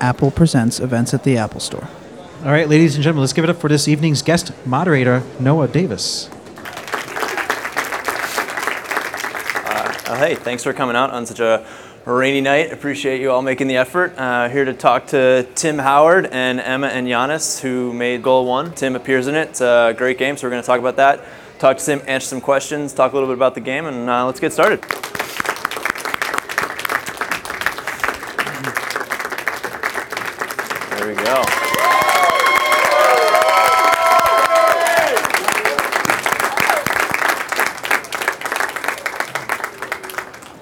Apple Presents events at the Apple Store. All right, ladies and gentlemen, let's give it up for this evening's guest moderator, Noah Davis. Uh, hey, thanks for coming out on such a rainy night. Appreciate you all making the effort. Uh, here to talk to Tim Howard and Emma and Giannis, who made goal one. Tim appears in it. It's a great game, so we're going to talk about that. Talk to Tim, answer some questions, talk a little bit about the game, and uh, let's get started. There we go.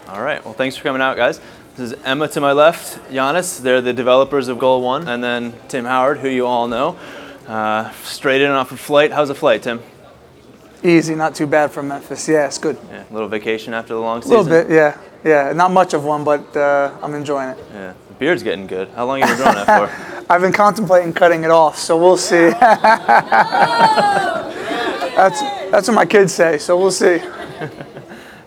All right. Well, thanks for coming out, guys. This is Emma to my left, Giannis. They're the developers of Goal One, and then Tim Howard, who you all know. Uh, straight in off a flight. How's the flight, Tim? Easy, not too bad from Memphis. Yeah, it's good. Yeah, a little vacation after the long season. A little bit, yeah, yeah. Not much of one, but uh, I'm enjoying it. Yeah, the beard's getting good. How long have you been growing that for? I've been contemplating cutting it off, so we'll see. that's that's what my kids say, so we'll see.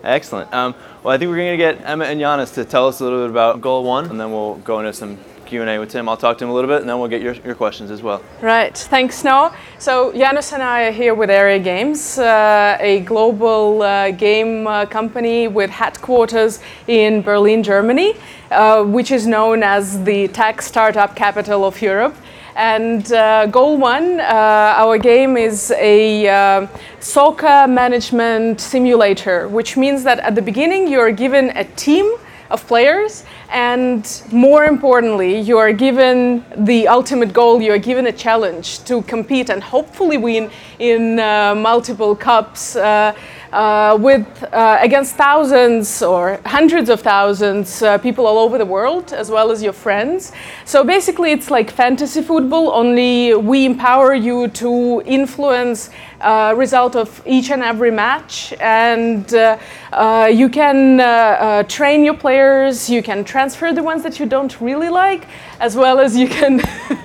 Excellent. Um, well, I think we're going to get Emma and Giannis to tell us a little bit about Goal One, and then we'll go into some Q&A with Tim. I'll talk to him a little bit, and then we'll get your, your questions as well. Right, thanks, Noah. So, Janusz and I are here with Area Games, uh, a global uh, game uh, company with headquarters in Berlin, Germany, uh, which is known as the tech startup capital of Europe. And uh, Goal One, uh, our game is a uh, soccer management simulator, which means that at the beginning you're given a team of players and more importantly you are given the ultimate goal you are given a challenge to compete and hopefully win in uh, multiple cups uh, with uh, against thousands or hundreds of thousands uh, people all over the world as well as your friends. So basically it's like fantasy football only we empower you to influence uh, result of each and every match. And uh, uh, you can uh, uh, train your players you can transfer the ones that you don't really like as well as you can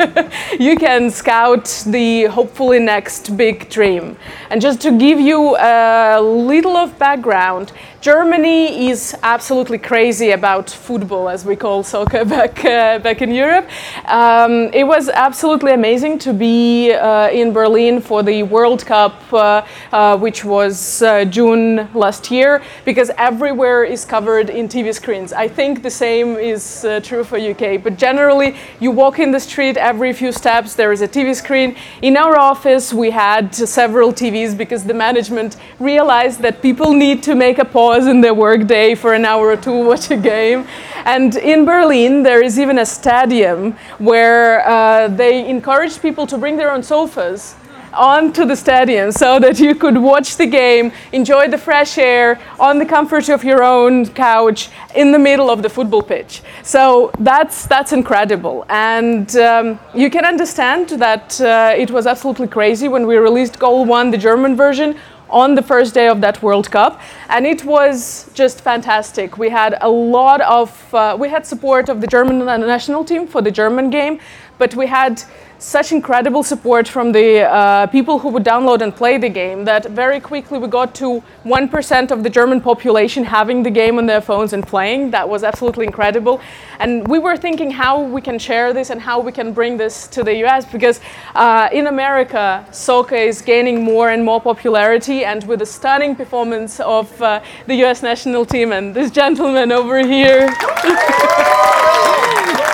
you can scout the hopefully next big dream. And just to give you a little of background Germany is absolutely crazy about football, as we call soccer back uh, back in Europe. Um, it was absolutely amazing to be uh, in Berlin for the World Cup, uh, uh which was uh, June last year, because everywhere is covered in TV screens. I think the same is uh, true for UK, but generally, you walk in the street every few steps, there is a TV screen. In our office, we had several TVs because the management realized that people need to make a pause in their workday for an hour or two, watch a game. And in Berlin, there is even a stadium where uh, they encourage people to bring their own sofas onto the stadium so that you could watch the game, enjoy the fresh air on the comfort of your own couch in the middle of the football pitch. So that's that's incredible, and um, you can understand that uh, it was absolutely crazy when we released Goal One, the German version, on the first day of that World Cup, and it was just fantastic. We had a lot of uh, we had support of the German national team for the German game, but we had such incredible support from the uh, people who would download and play the game that very quickly we got to 1% of the German population having the game on their phones and playing. That was absolutely incredible. And we were thinking how we can share this and how we can bring this to the US because uh, in America, soccer is gaining more and more popularity. And with the stunning performance of uh, the US national team and this gentleman over here.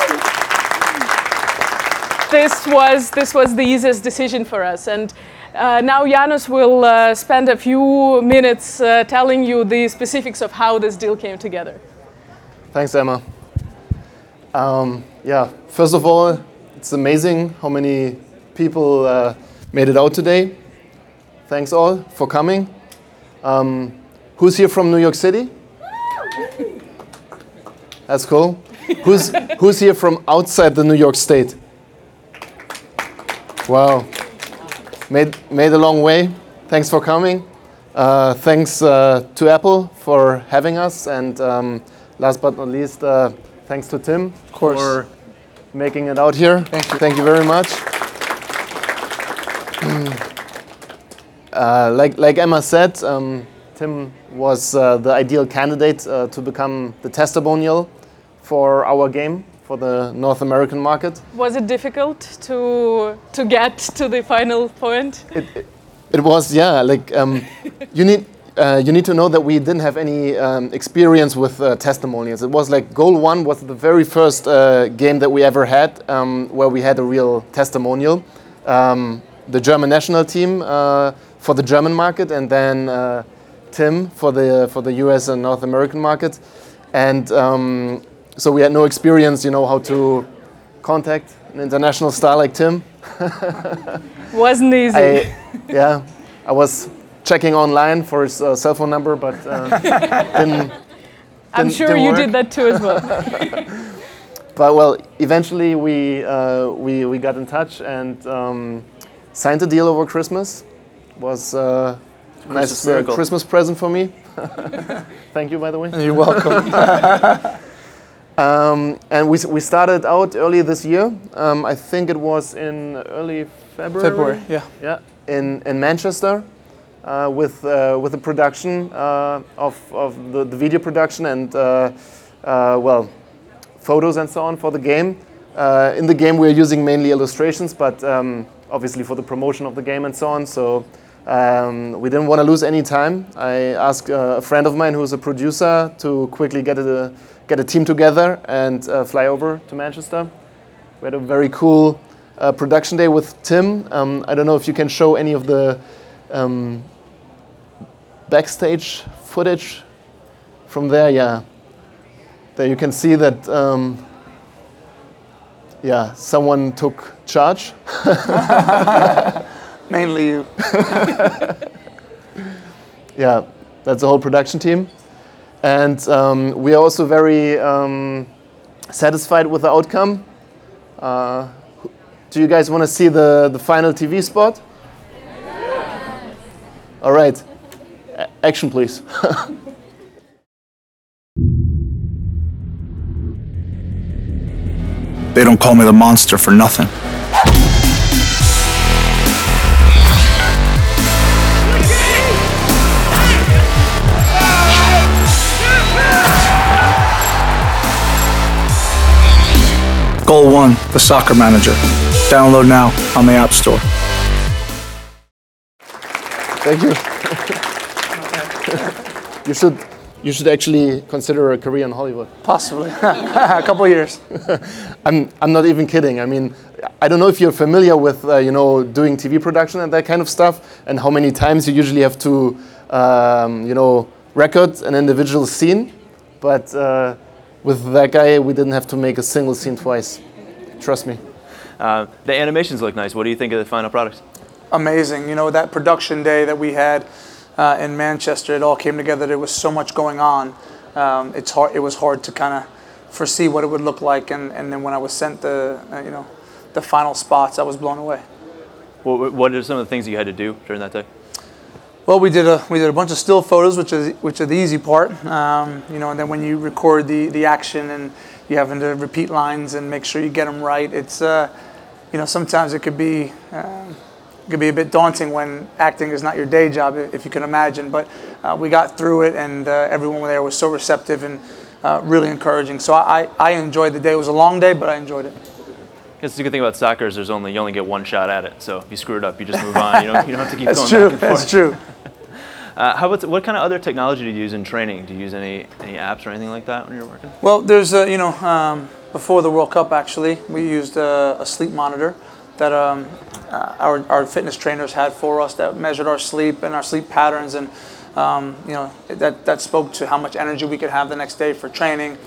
this was this was the easiest decision for us. And uh, now Janusz will uh, spend a few minutes uh, telling you the specifics of how this deal came together. Thanks, Emma. Um, yeah, first of all, it's amazing how many people uh, made it out today. Thanks all for coming. Um, who's here from New York City? That's cool. Who's, who's here from outside the New York State? Wow. Made, made a long way. Thanks for coming. Uh, thanks uh, to Apple for having us. And um, last but not least, uh, thanks to Tim for making it out here. Thank you, Thank you very much. Uh, like, like Emma said, um, Tim was uh, the ideal candidate uh, to become the testimonial for our game, for the North American market. Was it difficult to to get to the final point? It it was, yeah. Like um, you need uh, you need to know that we didn't have any um, experience with uh, testimonials. It was like goal one was the very first uh, game that we ever had um, where we had a real testimonial. Um, the German national team uh, for the German market, and then uh, Tim for the for the U.S. and North American market, and um, so we had no experience, you know, how to contact an international star like Tim. Wasn't easy. I, yeah, I was checking online for his uh, cell phone number, but uh, didn't. I'm didn't- sure didn't you work. did that too as well. But well, eventually we uh, we we got in touch and um, signed a deal over Christmas. Was uh, a nice uh. Christmas present for me. Thank you, by the way. You're welcome. Um, and we, we started out early this year. Um, I think it was in early February. February, yeah. Yeah, in, in Manchester uh, with, uh, with the production uh, of, of the, the video production and, uh, uh, well, photos and so on for the game. Uh, in the game, we're using mainly illustrations, but um, obviously for the promotion of the game and so on. So um, we didn't want to lose any time. I asked uh, a friend of mine who's a producer to quickly get a, get a team together and uh, fly over to Manchester. We had a very cool uh, production day with Tim. Um, I don't know if you can show any of the um, backstage footage from there. Yeah, there you can see that. Um, yeah, someone took charge. Mainly you. Yeah, that's the whole production team, and um, we are also very um, satisfied with the outcome. Uh, do you guys want to see the, the final TV spot? All right, A- action please. They don't call me the monster for nothing. 1, the soccer manager. Download now on the App Store. Thank you. you should you should actually consider a career in Hollywood. Possibly. a couple years. I'm, I'm not even kidding. I mean, I don't know if you're familiar with, uh, you know, doing TV production and that kind of stuff, and how many times you usually have to, um, you know, record an individual scene. But uh, with that guy, we didn't have to make a single scene twice. Trust me. Uh, the animations look nice. What do you think of the final product? amazing. You know, that production day that we had uh, in Manchester, it all came together. There was so much going on. Um, it's hard. It was hard to kind of foresee what it would look like, and, and then when I was sent the uh, you know the final spots, I was blown away. What, what are some of the things you had to do during that day? Well, we did a we did a bunch of still photos, which is which are the easy part. Um, you know, and then when you record the the action and you having to repeat lines and make sure you get them right, it's uh, you know sometimes it could be. Um, it could be a bit daunting when acting is not your day job, if you can imagine. But uh, we got through it, and uh, everyone there was so receptive and uh, really encouraging. So I, I enjoyed the day. It was a long day, but I enjoyed it. I Guess the good thing about soccer is there's only you only get one shot at it. So if you screw it up, you just move on. You don't, you don't have to keep That's going true. back and forth. That's true. Uh, how about what kind of other technology do you use in training? Do you use any any apps or anything like that when you're working? Well, there's you know, um, before the World Cup actually, we used a, a sleep monitor that um, uh, our, our fitness trainers had for us that measured our sleep and our sleep patterns, and um, you know that that spoke to how much energy we could have the next day for training.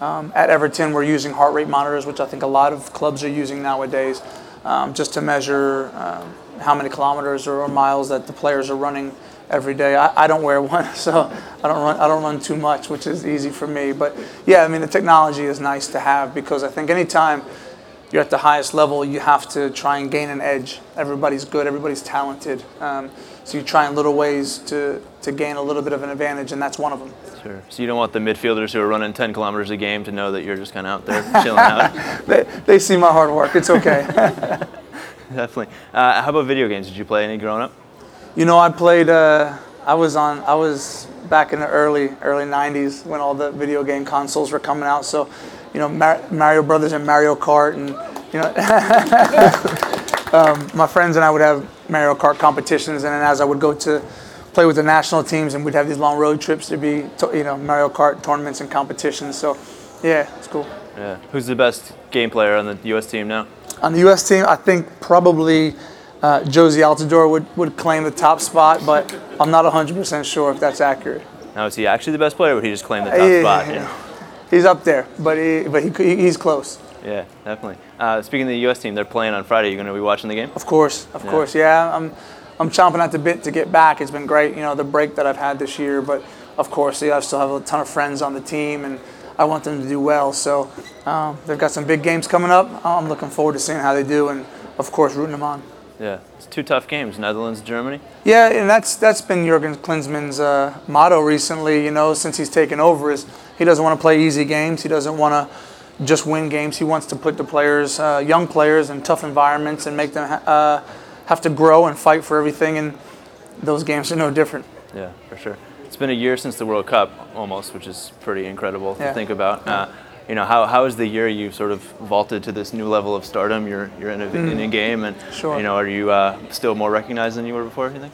Um, at Everton, we're using heart rate monitors, which I think a lot of clubs are using nowadays, um, just to measure um, how many kilometers or miles that the players are running every day. I, I don't wear one, so I don't run. I don't run too much, which is easy for me. But yeah, I mean the technology is nice to have because I think anytime you're at the highest level, you have to try and gain an edge. Everybody's good. Everybody's talented. Um, so you try in little ways to to gain a little bit of an advantage, and that's one of them. Sure. So you don't want the midfielders who are running 10 kilometers a game to know that you're just kind of out there chilling out. They, they see my hard work. It's okay. Definitely. Uh, how about video games? Did you play any growing up? You know, I played. Uh, I was on. I was back in the early early '90s when all the video game consoles were coming out. So, you know, Mar- Mario Brothers and Mario Kart, and you know, um, my friends and I would have Mario Kart competitions, and then as I would go to play with the national teams, and we'd have these long road trips to be, to, you know, Mario Kart tournaments and competitions. So, yeah, it's cool. Yeah. Who's the best game player on the U.S. team now? On the U.S. team, I think probably uh, Jozy Altidore would, would claim the top spot, but I'm not 100% sure if that's accurate. Now, is he actually the best player, or would he just claim the top Yeah, spot? yeah. He's up there, but he, but he, he's close. Yeah, definitely. Uh, speaking of the U.S. team, they're playing on Friday. You're going to be watching the game? Of course, of Yeah. course, yeah. I'm, I'm chomping at the bit to get back. It's been great, you know, the break that I've had this year. But of course, yeah, I still have a ton of friends on the team, and I want them to do well. So um, they've got some big games coming up. I'm looking forward to seeing how they do, and of course, rooting them on. Yeah, it's two tough games: Netherlands, Germany. Yeah, and that's that's been Jurgen Klinsmann's uh, motto recently. You know, since he's taken over, is he doesn't want to play easy games. He doesn't want to just win games. He wants to put the players, uh, young players, in tough environments and make them ha- uh, have to grow and fight for everything. And those games are no different. Yeah, for sure. It's been a year since the World Cup, almost, which is pretty incredible Yeah. to think about. Uh, you know, how, how is the year you sort of vaulted to this new level of stardom? You're you're in a, in a game, and Mm. Sure. you know, are you uh, still more recognized than you were before? You think?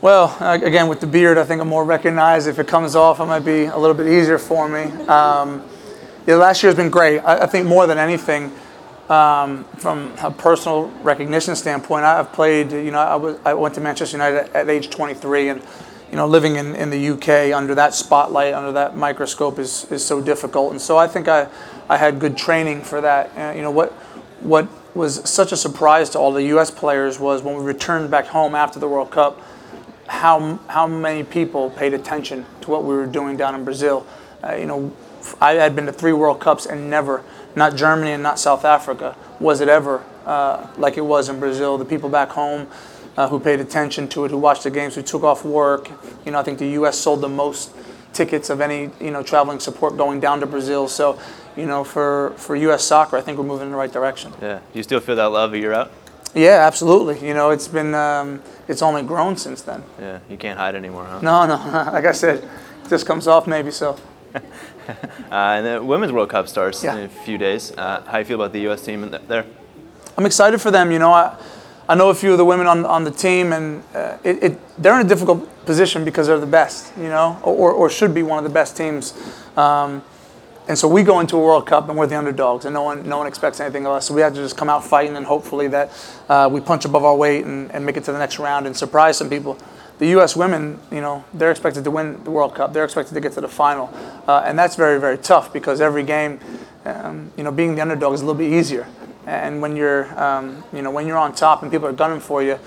Well, uh, again, with the beard, I think I'm more recognized. If it comes off, it might be a little bit easier for me. Um, yeah, last year's been great. I, I think more than anything, um, from a personal recognition standpoint, I've played. You know, I was I went to Manchester United at, at age 23, and you know, living in, in the UK under that spotlight, under that microscope, is, is so difficult. And so I think I, I had good training for that. Uh, you know, what what was such a surprise to all the U.S. players was when we returned back home after the World Cup how how many people paid attention to what we were doing down in Brazil. Uh, you know, I had been to three World Cups and never, not Germany and not South Africa, was it ever uh, like it was in Brazil. The people back home uh, who paid attention to it, who watched the games, who took off work. You know, I think the U.S. sold the most tickets of any you know traveling support going down to Brazil. So, you know, for for U.S. soccer, I think we're moving in the right direction. Yeah. You still feel that love a year out? Yeah, absolutely. You know, it's been um, it's only grown since then. Yeah. You can't hide anymore, huh? No, no. Like I said, it just comes off maybe so. Uh, and the Women's World Cup starts Yeah. in a few days. Uh, how you feel about the U.S. team there? I'm excited for them. You know, I, I know a few of the women on, on the team, and uh, it, it, they're in a difficult position because they're the best, you know, or, or should be one of the best teams. Um, and so we go into a World Cup and we're the underdogs, and no one, no one expects anything of us. So we have to just come out fighting, and hopefully that uh, we punch above our weight and, and make it to the next round and surprise some people. The U.S. women, you know, they're expected to win the World Cup. They're expected to get to the final, uh, and that's very, very tough because every game, um, you know, being the underdog is a little bit easier. And when you're, um, you know, when you're on top and people are gunning for you,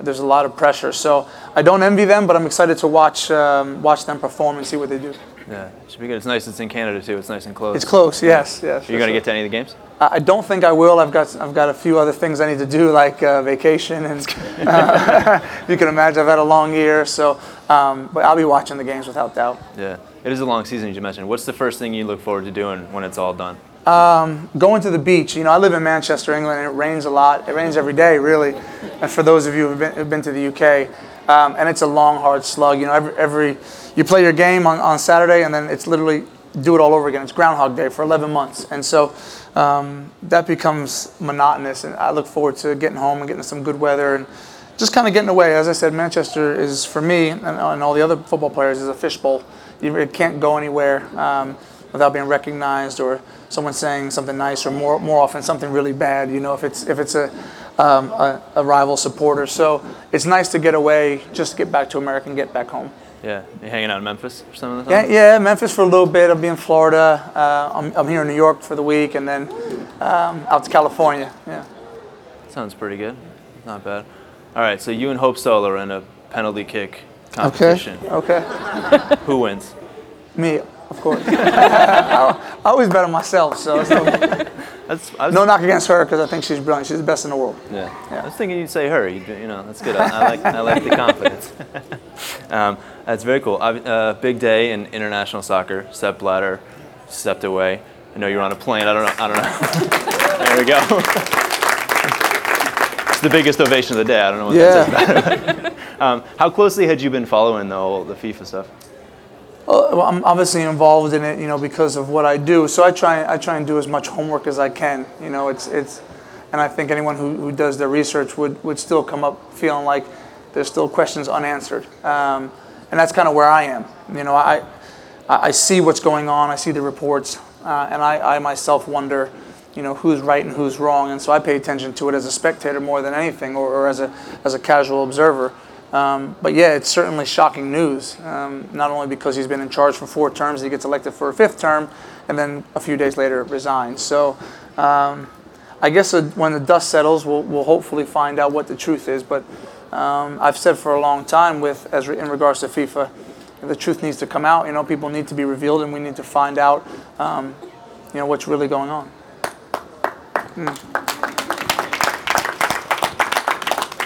there's a lot of pressure. So I don't envy them, but I'm excited to watch um, watch them perform and see what they do. Yeah. It should be good. It's nice. It's in Canada too. It's nice and close. It's close, yes, yes. Are you going to get to any of the games? I I don't think I will. I've got I've got a few other things I need to do, like uh, vacation, and uh, you can imagine I've had a long year. So, um, but I'll be watching the games without doubt. Yeah. It is a long season, as you mentioned. What's the first thing you look forward to doing when it's all done? Going to the beach. You know, I live in Manchester, England, and it rains a lot. It rains every day, really. And for those of you who've been, who've been to the UK, um, and it's a long, hard slug. You know, every, every you play your game on, on Saturday, and then it's literally do it all over again. It's Groundhog Day for 11 months, and so um, that becomes monotonous. And I look forward to getting home and getting some good weather and just kind of getting away. As I said, Manchester is for me and, and all the other football players is a fishbowl. You it can't go anywhere um, without being recognized or someone saying something nice or more more often something really bad. You know, if it's if it's a um, a, a rival supporter. So it's nice to get away, just to get back to America and get back home. Yeah. You hanging out in Memphis for some of the time? yeah, yeah Memphis for a little bit. I'll be in Florida. Uh, I'm, I'm here in New York for the week, and then um, out to California. Yeah. Sounds pretty good. Not bad. All right. So you and Hope Solo are in a penalty kick competition. Okay. Okay. Who wins? Me, of course. I, I always bet on myself, so it's no, That's. I was, no knock against her because I think she's brilliant. She's the best in the world. Yeah. Yeah. I was thinking you'd say her. You, you know, that's good. I, I like I like the confidence. um, that's very cool. Uh, big day in international soccer. Sepp Blatter stepped away. I know you're on a plane. I don't know. I don't know. there we go. it's the biggest ovation of the day. I don't know what that says. Yeah. Um, how closely had you been following the whole the FIFA stuff? Well, I'm obviously involved in it, you know, because of what I do. So I try, I try and do as much homework as I can. You know, it's, it's, and I think anyone who, who does their research would, would still come up feeling like there's still questions unanswered. Um, and that's kind of where I am. You know, I, I I see what's going on. I see the reports, uh, and I, I myself wonder, you know, who's right and who's wrong. And so I pay attention to it as a spectator more than anything, or, or as a as a casual observer. Um, but yeah, it's certainly shocking news. Um, not only because he's been in charge for four terms, he gets elected for a fifth term, and then a few days later resigns. So. Um, I guess when the dust settles, we'll, we'll hopefully find out what the truth is. But um, I've said for a long time, with as re, in regards to FIFA, the truth needs to come out. You know, people need to be revealed, and we need to find out, um, you know, what's really going on.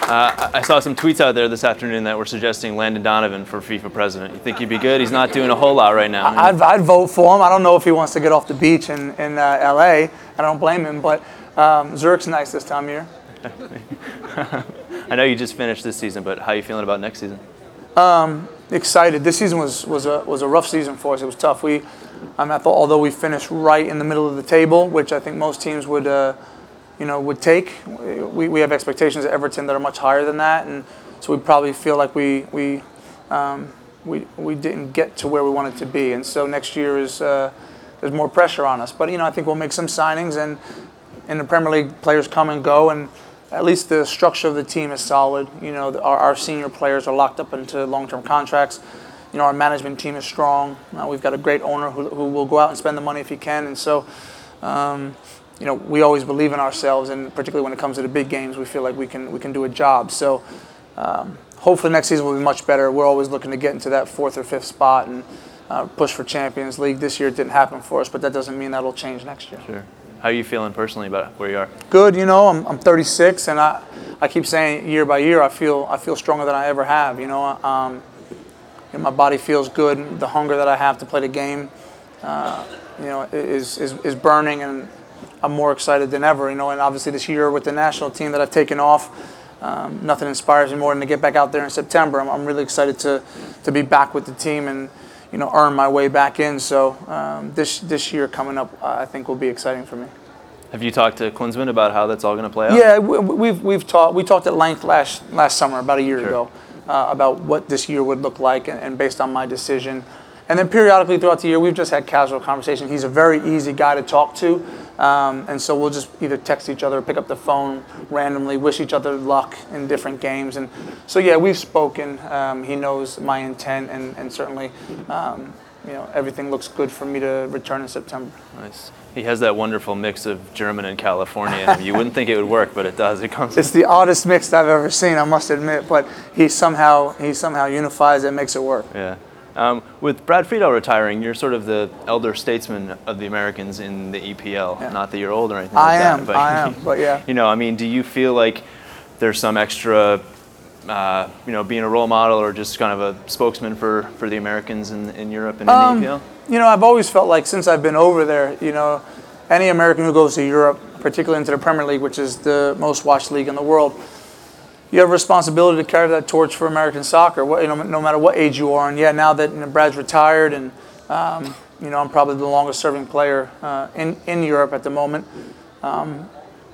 Uh, I saw some tweets out there this afternoon that were suggesting Landon Donovan for FIFA president. You think he'd be good? He's not doing a whole lot right now. I'd, I'd vote for him. I don't know if he wants to get off the beach in, in uh, LA. I don't blame him, but um, Zurich's nice this time of year. I know you just finished this season, but how are you feeling about next season? excited. This season was was a was a rough season for us. It was tough. We, I, mean, I thought although we finished right in the middle of the table, which I think most teams would, uh, you know, would take. We, we have expectations at Everton that are much higher than that, and so we probably feel like we we. Um, we, we didn't get to where we wanted to be, and so next year is uh, there's more pressure on us. But you know, I think we'll make some signings, and in the Premier League, players come and go, and at least the structure of the team is solid. You know, our, our senior players are locked up into long-term contracts. You know, our management team is strong. Uh, we've got a great owner who, who will go out and spend the money if he can, and so. Um, you know, we always believe in ourselves, and particularly when it comes to the big games, we feel like we can we can do a job. So, um, hopefully next season will be much better. We're always looking to get into that fourth or fifth spot and uh, push for Champions League. This year it didn't happen for us, but that doesn't mean that'll change next year. Sure. How are you feeling personally about where you are? Good, you know, I'm, I'm 36, and I, I keep saying year by year, I feel I feel stronger than I ever have. You know, um, you know, my body feels good. The hunger that I have to play the game, uh, you know, is, is is burning, and I'm more excited than ever. You know, and obviously this year with the national team that I've taken off, um, nothing inspires me more than to get back out there in September. I'm, I'm really excited to to be back with the team and you know earn my way back in. So um, this this year coming up, uh, I think will be exciting for me. Have you talked to Klinsmann about how that's all going to play out? Yeah, we, we've we've talked we talked at length last last summer, about a year Sure. ago, uh, about what this year would look like, and, and based on my decision. And then periodically throughout the year, we've just had casual conversation. He's a very easy guy to talk to, um, and so we'll just either text each other, pick up the phone randomly, wish each other luck in different games. And so yeah, we've spoken. Um, he knows my intent, and and certainly, um, you know, everything looks good for me to return in September. Nice. He has that wonderful mix of German and California. You wouldn't think it would work, but it does. It comes. It's the oddest mix I've ever seen, I must admit, but he somehow he somehow unifies it, makes it work. Yeah. Um, with Brad Friedel retiring, you're sort of the elder statesman of the Americans in the EPL. Yeah. Not that you're old or anything I like am, that. But, I am, but yeah. You know, I mean, do you feel like there's some extra, uh, you know, being a role model or just kind of a spokesman for, for the Americans in, in Europe and in Um, the EPL? You know, I've always felt like since I've been over there, you know, any American who goes to Europe, particularly into the Premier League, which is the most watched league in the world, you have a responsibility to carry that torch for American soccer. What, you know, no matter what age you are. And yeah, now that you know, Brad's retired, and um, you know, I'm probably the longest-serving player uh, in in Europe at the moment. Um,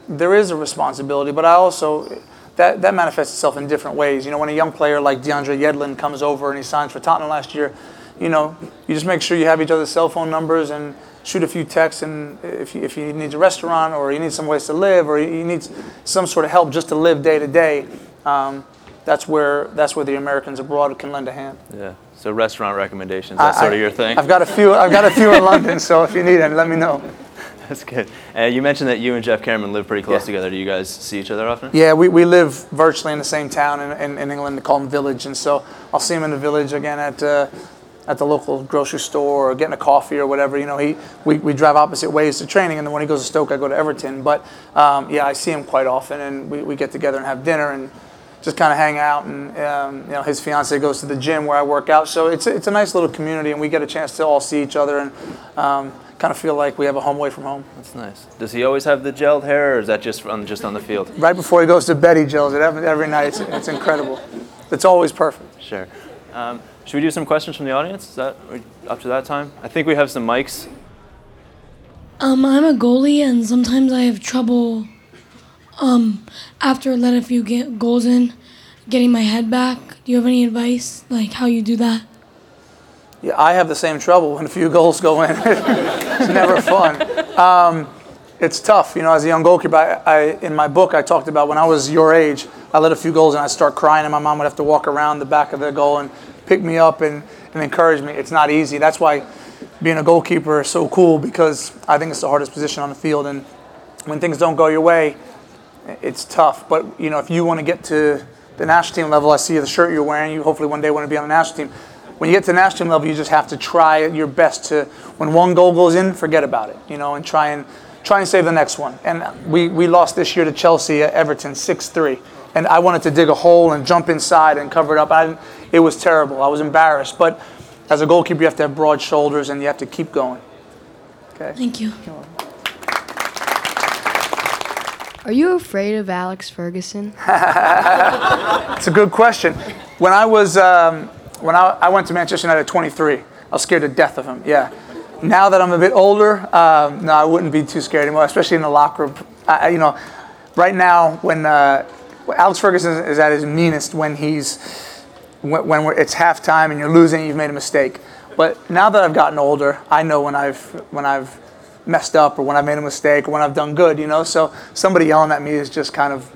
there is a responsibility, but I also that that manifests itself in different ways. You know, when a young player like DeAndre Yedlin comes over and he signs for Tottenham last year, you know, you just make sure you have each other's cell phone numbers and shoot a few texts. And if you, if he needs a restaurant or you need some place to live or you need some sort of help just to live day to day, um, that's where that's where the Americans abroad can lend a hand. Yeah. So restaurant recommendations, that's sort of your thing? I've got a few. I've got a few in London, so if you need any, let me know. That's good. And you mentioned that you and Geoff Cameron live pretty close Yeah. together. Do you guys see each other often? Yeah, we, we live virtually in the same town in, in, in England. They call them village, and so I'll see him in the village again at uh, at the local grocery store or getting a coffee or whatever. You know, he we, we drive opposite ways to training, and then when he goes to Stoke, I go to Everton. But um, yeah, I see him quite often, and we, we get together and have dinner and just kind of hang out. And um, you know, his fiance goes to the gym where I work out, so it's a, it's a nice little community, and we get a chance to all see each other and um, kind of feel like we have a home away from home. That's nice. Does he always have the gelled hair, or is that just on just on the field? Right before he goes to bed, he gels it every, every night. It's, it's incredible. It's always perfect. Sure. Should we do some questions from the audience? Is that up to that time? I think we have some mics. Um, I'm a goalie, and sometimes I have trouble. Um, after I let a few get goals in, getting my head back. Do you have any advice, like how you do that? Yeah, I have the same trouble when a few goals go in. it's never fun. Um, it's tough, you know. As a young goalkeeper, I, I, in my book I talked about when I was your age, I let a few goals and I'd start crying, and my mom would have to walk around the back of the goal and pick me up and, and encourage me. It's not easy. That's why being a goalkeeper is so cool because I think it's the hardest position on the field. And when things don't go your way, it's tough. But you know, if you want to get to the national team level, I see the shirt you're wearing. You hopefully one day want to be on the national team. When you get to the national team level, you just have to try your best to. When one goal goes in, forget about it. You know, and try and try and save the next one. And we, we lost this year to Chelsea at Everton 6-3. And I wanted to dig a hole and jump inside and cover it up. I, it was terrible. I was embarrassed. But as a goalkeeper, you have to have broad shoulders and you have to keep going. Okay. Thank you. Are you afraid of Alex Ferguson? It's a good question. When I was um, when I, I went to Manchester United at 23, I was scared to death of him. Yeah. Now that I'm a bit older, um, no, I wouldn't be too scared anymore, especially in the locker room. I, you know, right now when uh, Alex Ferguson is at his meanest when he's when, when it's halftime and you're losing, you've made a mistake. But now that I've gotten older, I know when I've when I've messed up or when I've made a mistake or when I've done good. You know, so somebody yelling at me is just kind of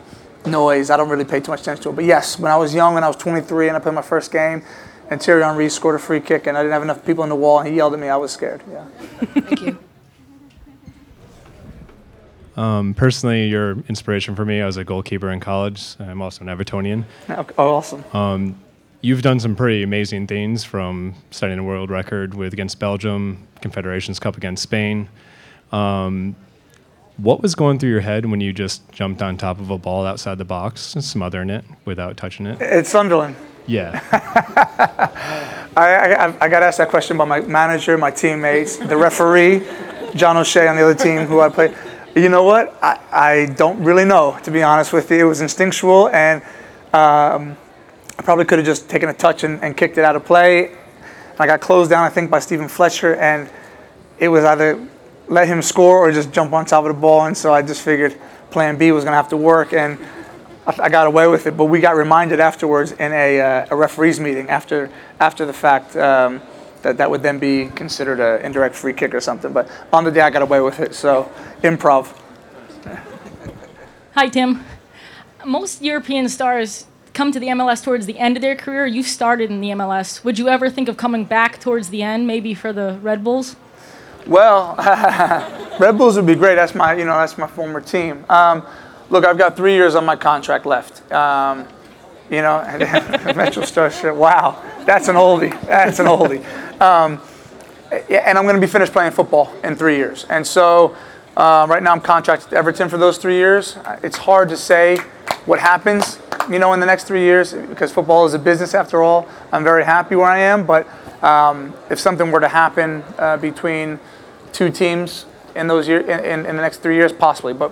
noise. I don't really pay too much attention to it. But yes, when I was young, when I was 23 and I played my first game, and Thierry Henry scored a free kick and I didn't have enough people in the wall and he yelled at me, I was scared. Yeah. Thank you. Um, personally, you're inspiration for me. I was a goalkeeper in college. I'm also an Evertonian. Oh, awesome. Um, you've done some pretty amazing things from setting a world record with against Belgium, Confederations Cup against Spain. Um, what was going through your head when you just jumped on top of a ball outside the box, smothering it without touching it? It's Sunderland. Yeah. I, I, I got asked that question by my manager, my teammates, the referee, John O'Shea on the other team who I played. You know what? I, I don't really know, to be honest with you. It was instinctual, and um, I probably could have just taken a touch and, and kicked it out of play. I got closed down, I think, by Steven Fletcher, and it was either let him score or just jump on top of the ball. And so I just figured plan B was going to have to work, and I, I got away with it. But we got reminded afterwards in a, uh, a referees meeting after, after the fact um, that that would then be considered an indirect free kick or something. But on the day, I got away with it. So improv. Hi, Tim. Most European stars come to the MLS towards the end of their career. You started in the MLS. Would you ever think of coming back towards the end, maybe for the Red Bulls? Well, Red Bulls would be great. That's my, you know, that's my former team. Um, look, I've got three years on my contract left. Um, you know, MetroStars. Wow, that's an oldie. That's an oldie. Um, and I'm going to be finished playing football in three years. And so, uh, right now I'm contracted to Everton for those three years. It's hard to say what happens, you know, in the next three years because football is a business after all. I'm very happy where I am, but um, if something were to happen uh, between two teams in those year in, in, the next three years, possibly. But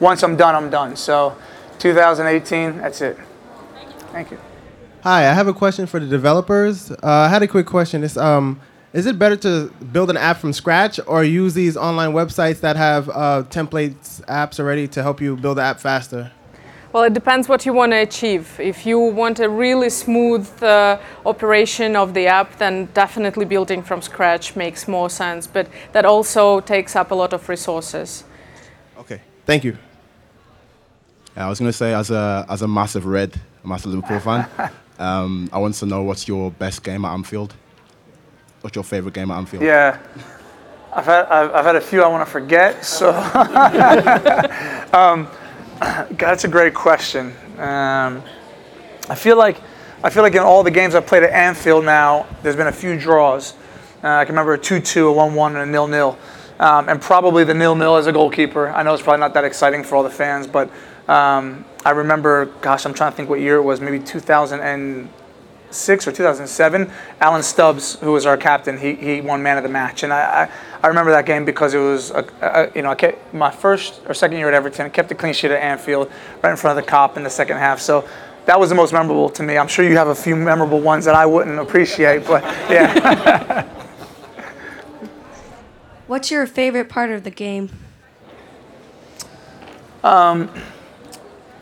once I'm done, I'm done. So, 2018, that's it. Thank you. Hi, I have a question for the developers. Uh, I had a quick question. It's, um, is it better to build an app from scratch or use these online websites that have uh, templates, apps already to help you build the app faster? Well, it depends what you want to achieve. If you want a really smooth uh, operation of the app, then definitely building from scratch makes more sense. But that also takes up a lot of resources. Okay, thank you. I was going to say, as a as a massive Red, a massive Liverpool fan, um, I want to know what's your best game at Anfield. What's your favorite game at Anfield? Yeah. I've had, I've, I've had a few I want to forget, so. um, God, that's a great question. Um, I feel like I feel like in all the games I've played at Anfield now, there's been a few draws. Uh, I can remember a 2-2, a 1-1, and a nil-nil. Um, and probably the nil-nil as a goalkeeper. I know it's probably not that exciting for all the fans, but um, I remember, gosh, I'm trying to think what year it was, maybe 2006 or 2007. Alan Stubbs, who was our captain, he, he won man of the match. And I, I, I remember that game because it was, a, a, you know, I kept, my first or second year at Everton, I kept a clean sheet at Anfield right in front of the Kop in the second half. So that was the most memorable to me. I'm sure you have a few memorable ones that I wouldn't appreciate, but yeah. What's your favorite part of the game? Um,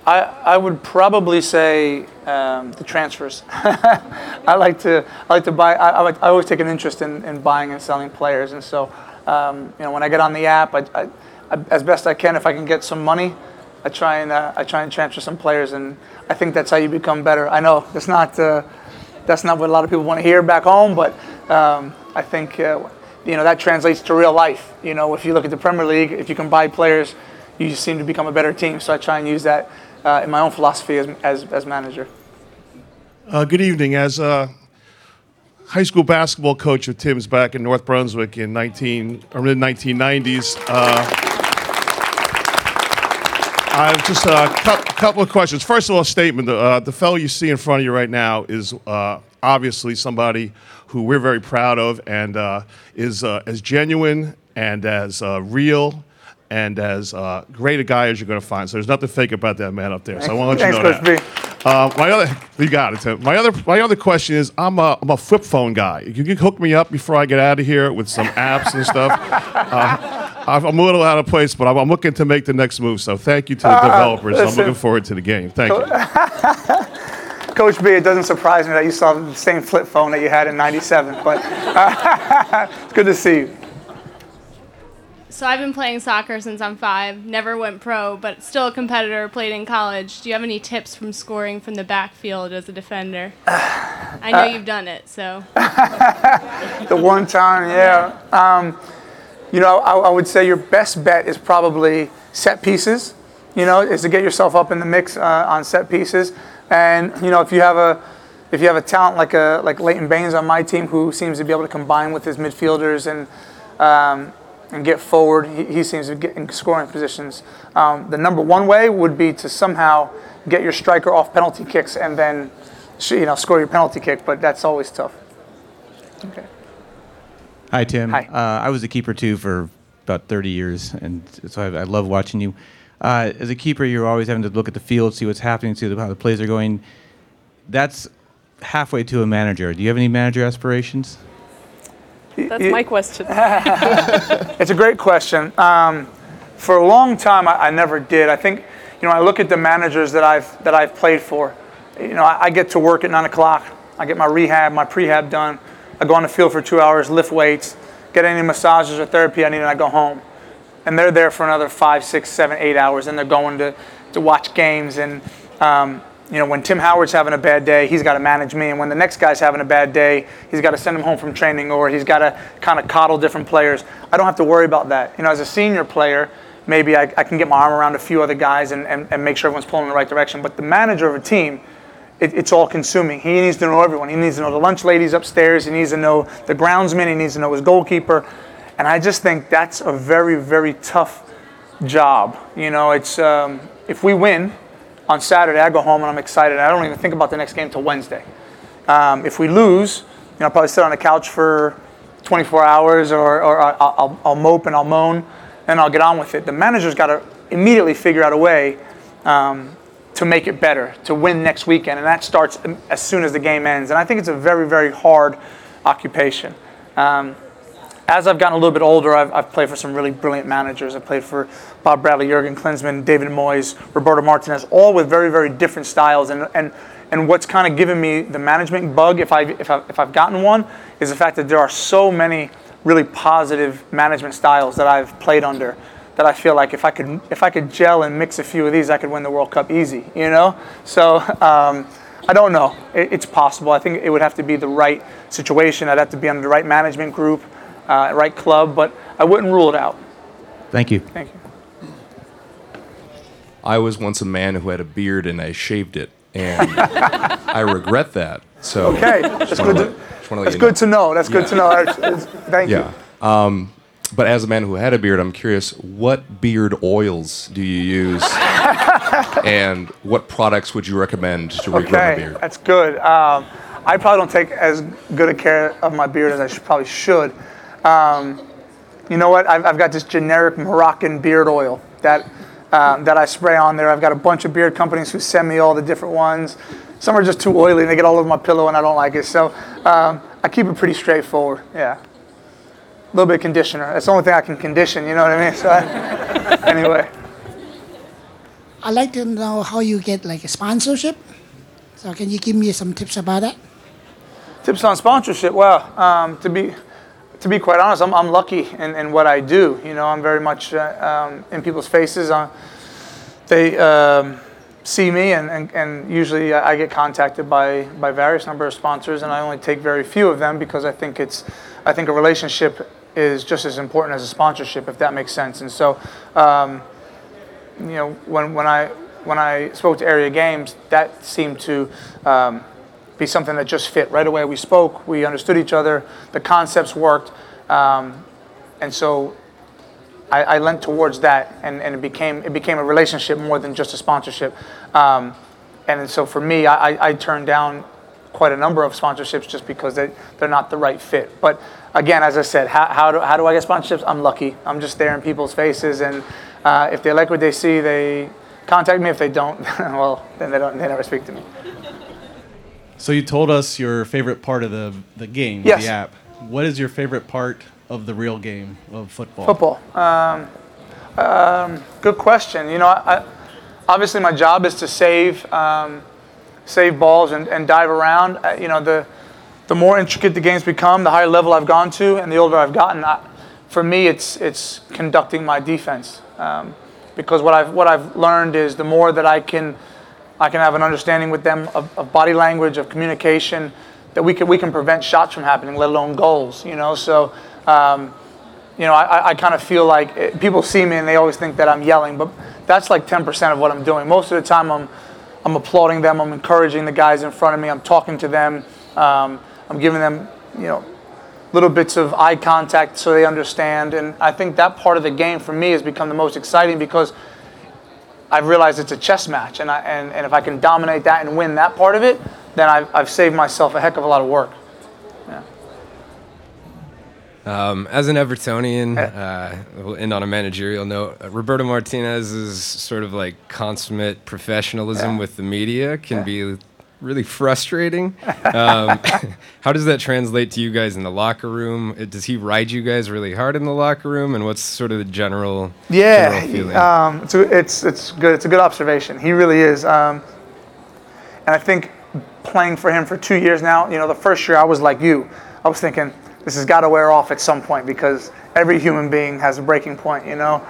I, I would probably say um, the transfers. I like to I like to buy. I, I, like, I always take an interest in, in buying and selling players, and so um, you know when I get on the app, I, I, I, as best I can, if I can get some money, I try and uh, I try and transfer some players, and I think that's how you become better. I know that's not uh, that's not what a lot of people want to hear back home, but um, I think uh, you know that translates to real life. You know, if you look at the Premier League, if you can buy players, you seem to become a better team. So I try and use that uh, in my own philosophy as as, as manager. Uh, good evening. As a high school basketball coach of Tim's back in North Brunswick in 19 or mid 1990s, uh, I have just a couple of questions. First of all, a statement. Uh, the fellow you see in front of you right now is uh, obviously somebody who we're very proud of and uh, is uh, as genuine and as uh, real and as uh, great a guy as you're going to find. So there's nothing fake about that man up there. So I want to let you know Thanks, that. Uh, my other, you got it, Tim. My other, my other question is, I'm a, I'm a flip phone guy. You can hook me up before I get out of here with some apps and stuff. Uh, I'm a little out of place, but I'm, I'm looking to make the next move. So thank you to the Uh, developers. I'm looking forward to the game. Thank you. Coach B, it doesn't surprise me that you saw the same flip phone that you had in '97, but it's good to see you. So I've been playing soccer since I'm five. Never went pro, but still a competitor. Played in college. Do you have any tips from scoring from the backfield as a defender? I know Uh, you've done it, so. the one time, yeah. Um, you know, I, I would say your best bet is probably set pieces. You know, is to get yourself up in the mix uh, on set pieces. And you know, if you have a if you have a talent like a like Leighton Baines on my team, who seems to be able to combine with his midfielders and um, and get forward, he, he seems to get in scoring positions. Um, the number one way would be to somehow get your striker off penalty kicks and then you know score your penalty kick, but that's always tough. Okay. Hi, Tim. Hi. Uh, I was a keeper too for about 30 years, and so I, I love watching you. Uh, as a keeper, you're always having to look at the field, see what's happening, see how the plays are going. That's halfway to a manager. Do you have any manager aspirations? That's my question. it's a great question. Um, for a long time, I, I never did. I think, you know, I look at the managers that I've that I've played for. You know, I, I get to work at nine o'clock. I get my rehab, my prehab done. I go on the field for two hours, lift weights, get any massages or therapy I need, and I go home. And they're there for another five, six, seven, eight hours, and they're going to to watch games. And um, you know, when Tim Howard's having a bad day, he's got to manage me. And when the next guy's having a bad day, he's got to send him home from training or he's got to kind of coddle different players. I don't have to worry about that. You know, as a senior player, maybe I, I can get my arm around a few other guys and, and, and make sure everyone's pulling in the right direction. But the manager of a team, it, it's all consuming. He needs to know everyone. He needs to know the lunch ladies upstairs. He needs to know the groundsman. He needs to know his goalkeeper. And I just think that's a very, very tough job. You know, it's um, if we win on Saturday, I go home and I'm excited. I don't even think about the next game till Wednesday. Um, if we lose, you know, I'll probably sit on the couch for 24 hours, or, or I'll, I'll, I'll mope and I'll moan, and I'll get on with it. The manager's got to immediately figure out a way um, to make it better, to win next weekend, and that starts as soon as the game ends. And I think it's a very, very hard occupation. Um, as I've gotten a little bit older, I've, I've played for some really brilliant managers. I've played for Bob Bradley, Jurgen Klinsmann, David Moyes, Roberto Martinez, all with very, very different styles. And, and, and what's kind of given me the management bug, if, I, if, I, if I've gotten one, is the fact that there are so many really positive management styles that I've played under that I feel like if I could if I could gel and mix a few of these, I could win the World Cup easy. You know, so um, I don't know. It, it's possible. I think it would have to be the right situation. I'd have to be under the right management group, uh, right club, but I wouldn't rule it out. Thank you. Thank you. I was once a man who had a beard and I shaved it, and I regret that. So Okay, that's good. To, just wanna let that's you good to know. That's good to know. It's- it's- thank you. Yeah. Um, but as a man who had a beard, I'm curious, what beard oils do you use, and what products would you recommend to regrow a Okay, beard? that's good. Um, I probably don't take as good a care of my beard as I should, probably should. Um, you know what? I've, I've got this generic Moroccan beard oil that um, that I spray on there. I've got a bunch of beard companies who send me all the different ones. Some are just too oily and they get all over my pillow and I don't like it. So um, I keep it pretty straightforward. Yeah. A little bit of conditioner. That's the only thing I can condition, you know what I mean? So I, anyway. I'd like to know how you get like a sponsorship. So can you give me some tips about that? Tips on sponsorship. Well, um, to be to be quite honest, I'm, I'm lucky in, in what I do. You know, I'm very much uh, um, in people's faces. Uh, they um, see me, and, and, and usually I get contacted by, by various number of sponsors, and I only take very few of them because I think it's I think a relationship is just as important as a sponsorship, if that makes sense. And so, um, you know, when when I when I spoke to Area Games, that seemed to um, be something that just fit right away. We spoke, we understood each other, the concepts worked, um, and so I, I lent towards that, and, and it became it became a relationship more than just a sponsorship. Um, and so for me, I, I turned down quite a number of sponsorships just because they, they're not the right fit. But again, as I said, how, how, do, how do I get sponsorships? I'm lucky. I'm just there in people's faces, and uh, if they like what they see, they contact me. If they don't, well, then they don't. They never speak to me. So you told us your favorite part of the the game, Yes. the app. What is your favorite part of the real game of football? Football. Um, um, good question. You know, I, obviously my job is to save um, save balls and, and dive around. Uh, you know, the the more intricate the games become, the higher level I've gone to, and the older I've gotten. I, for me, it's it's conducting my defense um, because what I've what I've learned is the more that I can I can have an understanding with them of, of body language, of communication, that we can we can prevent shots from happening, let alone goals. You know, so. Um, you know, I, I kind of feel like it, people see me and they always think that I'm yelling, but that's like 10% of what I'm doing. Most of the time, I'm, I'm applauding them, I'm encouraging the guys in front of me, I'm talking to them, um, I'm giving them, you know, little bits of eye contact so they understand. And I think that part of the game for me has become the most exciting because I've realized it's a chess match, and, I, and, and if I can dominate that and win that part of it, then I've, I've saved myself a heck of a lot of work. Um, as an Evertonian, uh, we'll end on a managerial note. Uh, Roberto Martinez's sort of like consummate professionalism Yeah. with the media can Yeah. be really frustrating. Um, how does that translate to you guys in the locker room? Uh, Does he ride you guys really hard in the locker room? And what's sort of the general, Yeah, general feeling? um, it's, a- it's it's good. It's a good observation. He really is, um, and I think playing for him for two years now. You know, the first year I was like you. I was thinking this has got to wear off at some point because every human being has a breaking point. You know,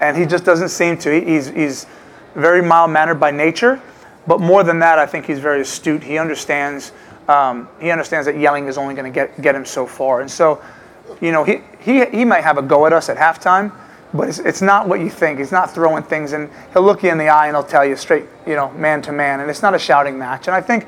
and he just doesn't seem to. He- He's he's very mild mannered by nature, but more than that, I think he's very astute. He understands. Um, he understands that yelling is only going to get get him so far, and so you know, he, he, he might have a go at us at halftime, but it's, it's not what you think. He's not throwing things, and he'll look you in the eye and he'll tell you straight, you know, man to man. And it's not a shouting match. And I think,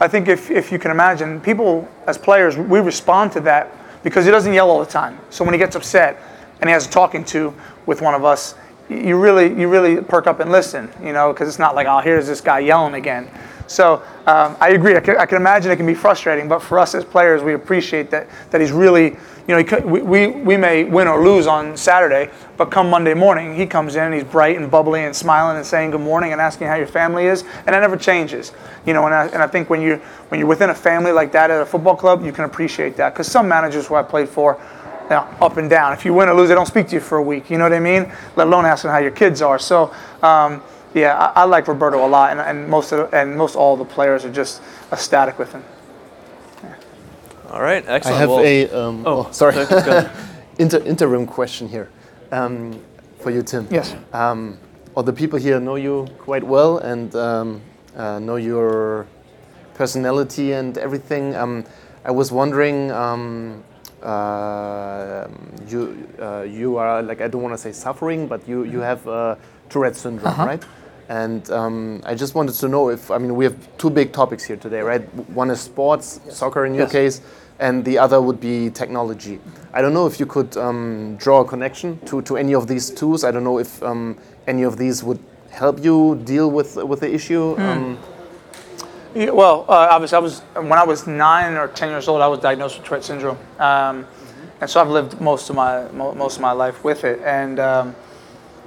I think if, if you can imagine, people as players, we respond to that because he doesn't yell all the time. So when he gets upset and he has a talking to with one of us, you really, you really perk up and listen, you know, because it's not like, oh, here's this guy yelling again. So um, I agree. I can, I can imagine it can be frustrating, but for us as players, we appreciate that that he's really, you know, could- we, we we may win or lose on Saturday, but come Monday morning, he comes in and he's bright and bubbly and smiling and saying good morning and asking how your family is, and that never changes. You know, and I, and I think when you when you're within a family like that at a football club, you can appreciate that because some managers who I played for. You know, up and down. If you win or lose, they don't speak to you for a week. You know what I mean? Let alone asking how your kids are. So, um, yeah, I, I like Roberto a lot, and, and most of the, and most all the players are just ecstatic with him. All right, excellent. I have Well- a um, oh, oh, sorry go ahead. Inter- interim question here um, for you, Tim. Yes. Um, all the people here know you quite well and um, uh, know your personality and everything. Um, I was wondering, um, uh, you uh, you are like I don't want to say suffering, but you you have uh, Tourette syndrome, Uh-huh. right? And um, I just wanted to know if I mean we have two big topics here today, right? One is sports, soccer in your Yes. case, and the other would be technology. I don't know if you could um, draw a connection to, to any of these tools. I don't know if um, any of these would help you deal with with the issue. Hmm. Yeah, well, uh, obviously, I was when I was nine or ten years old, I was diagnosed with Tourette syndrome, um, and so I've lived most of my mo- most of my life with it. And um,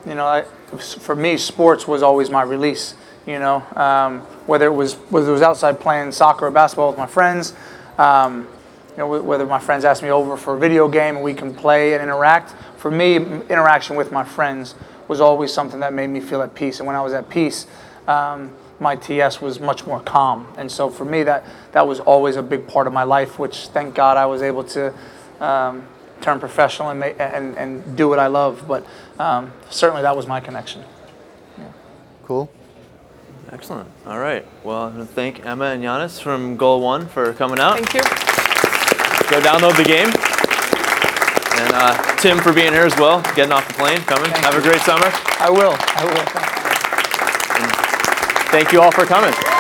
you know, I for me, sports was always my release. You know, um, whether it was whether it was outside playing soccer or basketball with my friends, um, you know, whether my friends ask me over for a video game and we can play and interact. For me, interaction with my friends was always something that made me feel at peace. And when I was at peace, um, my TS was much more calm. And so for me, that that was always a big part of my life. Which thank God I was able to. Um, turn professional and, make, and and do what I love, but um, certainly that was my connection. Cool. Excellent. All right. Well, I want to thank Emma and Giannis from Goal One for coming out. Thank you. Go download the game. And uh, Tim for being here as well, getting off the plane, coming. Have a great summer. I will. I will. Thank you all for coming.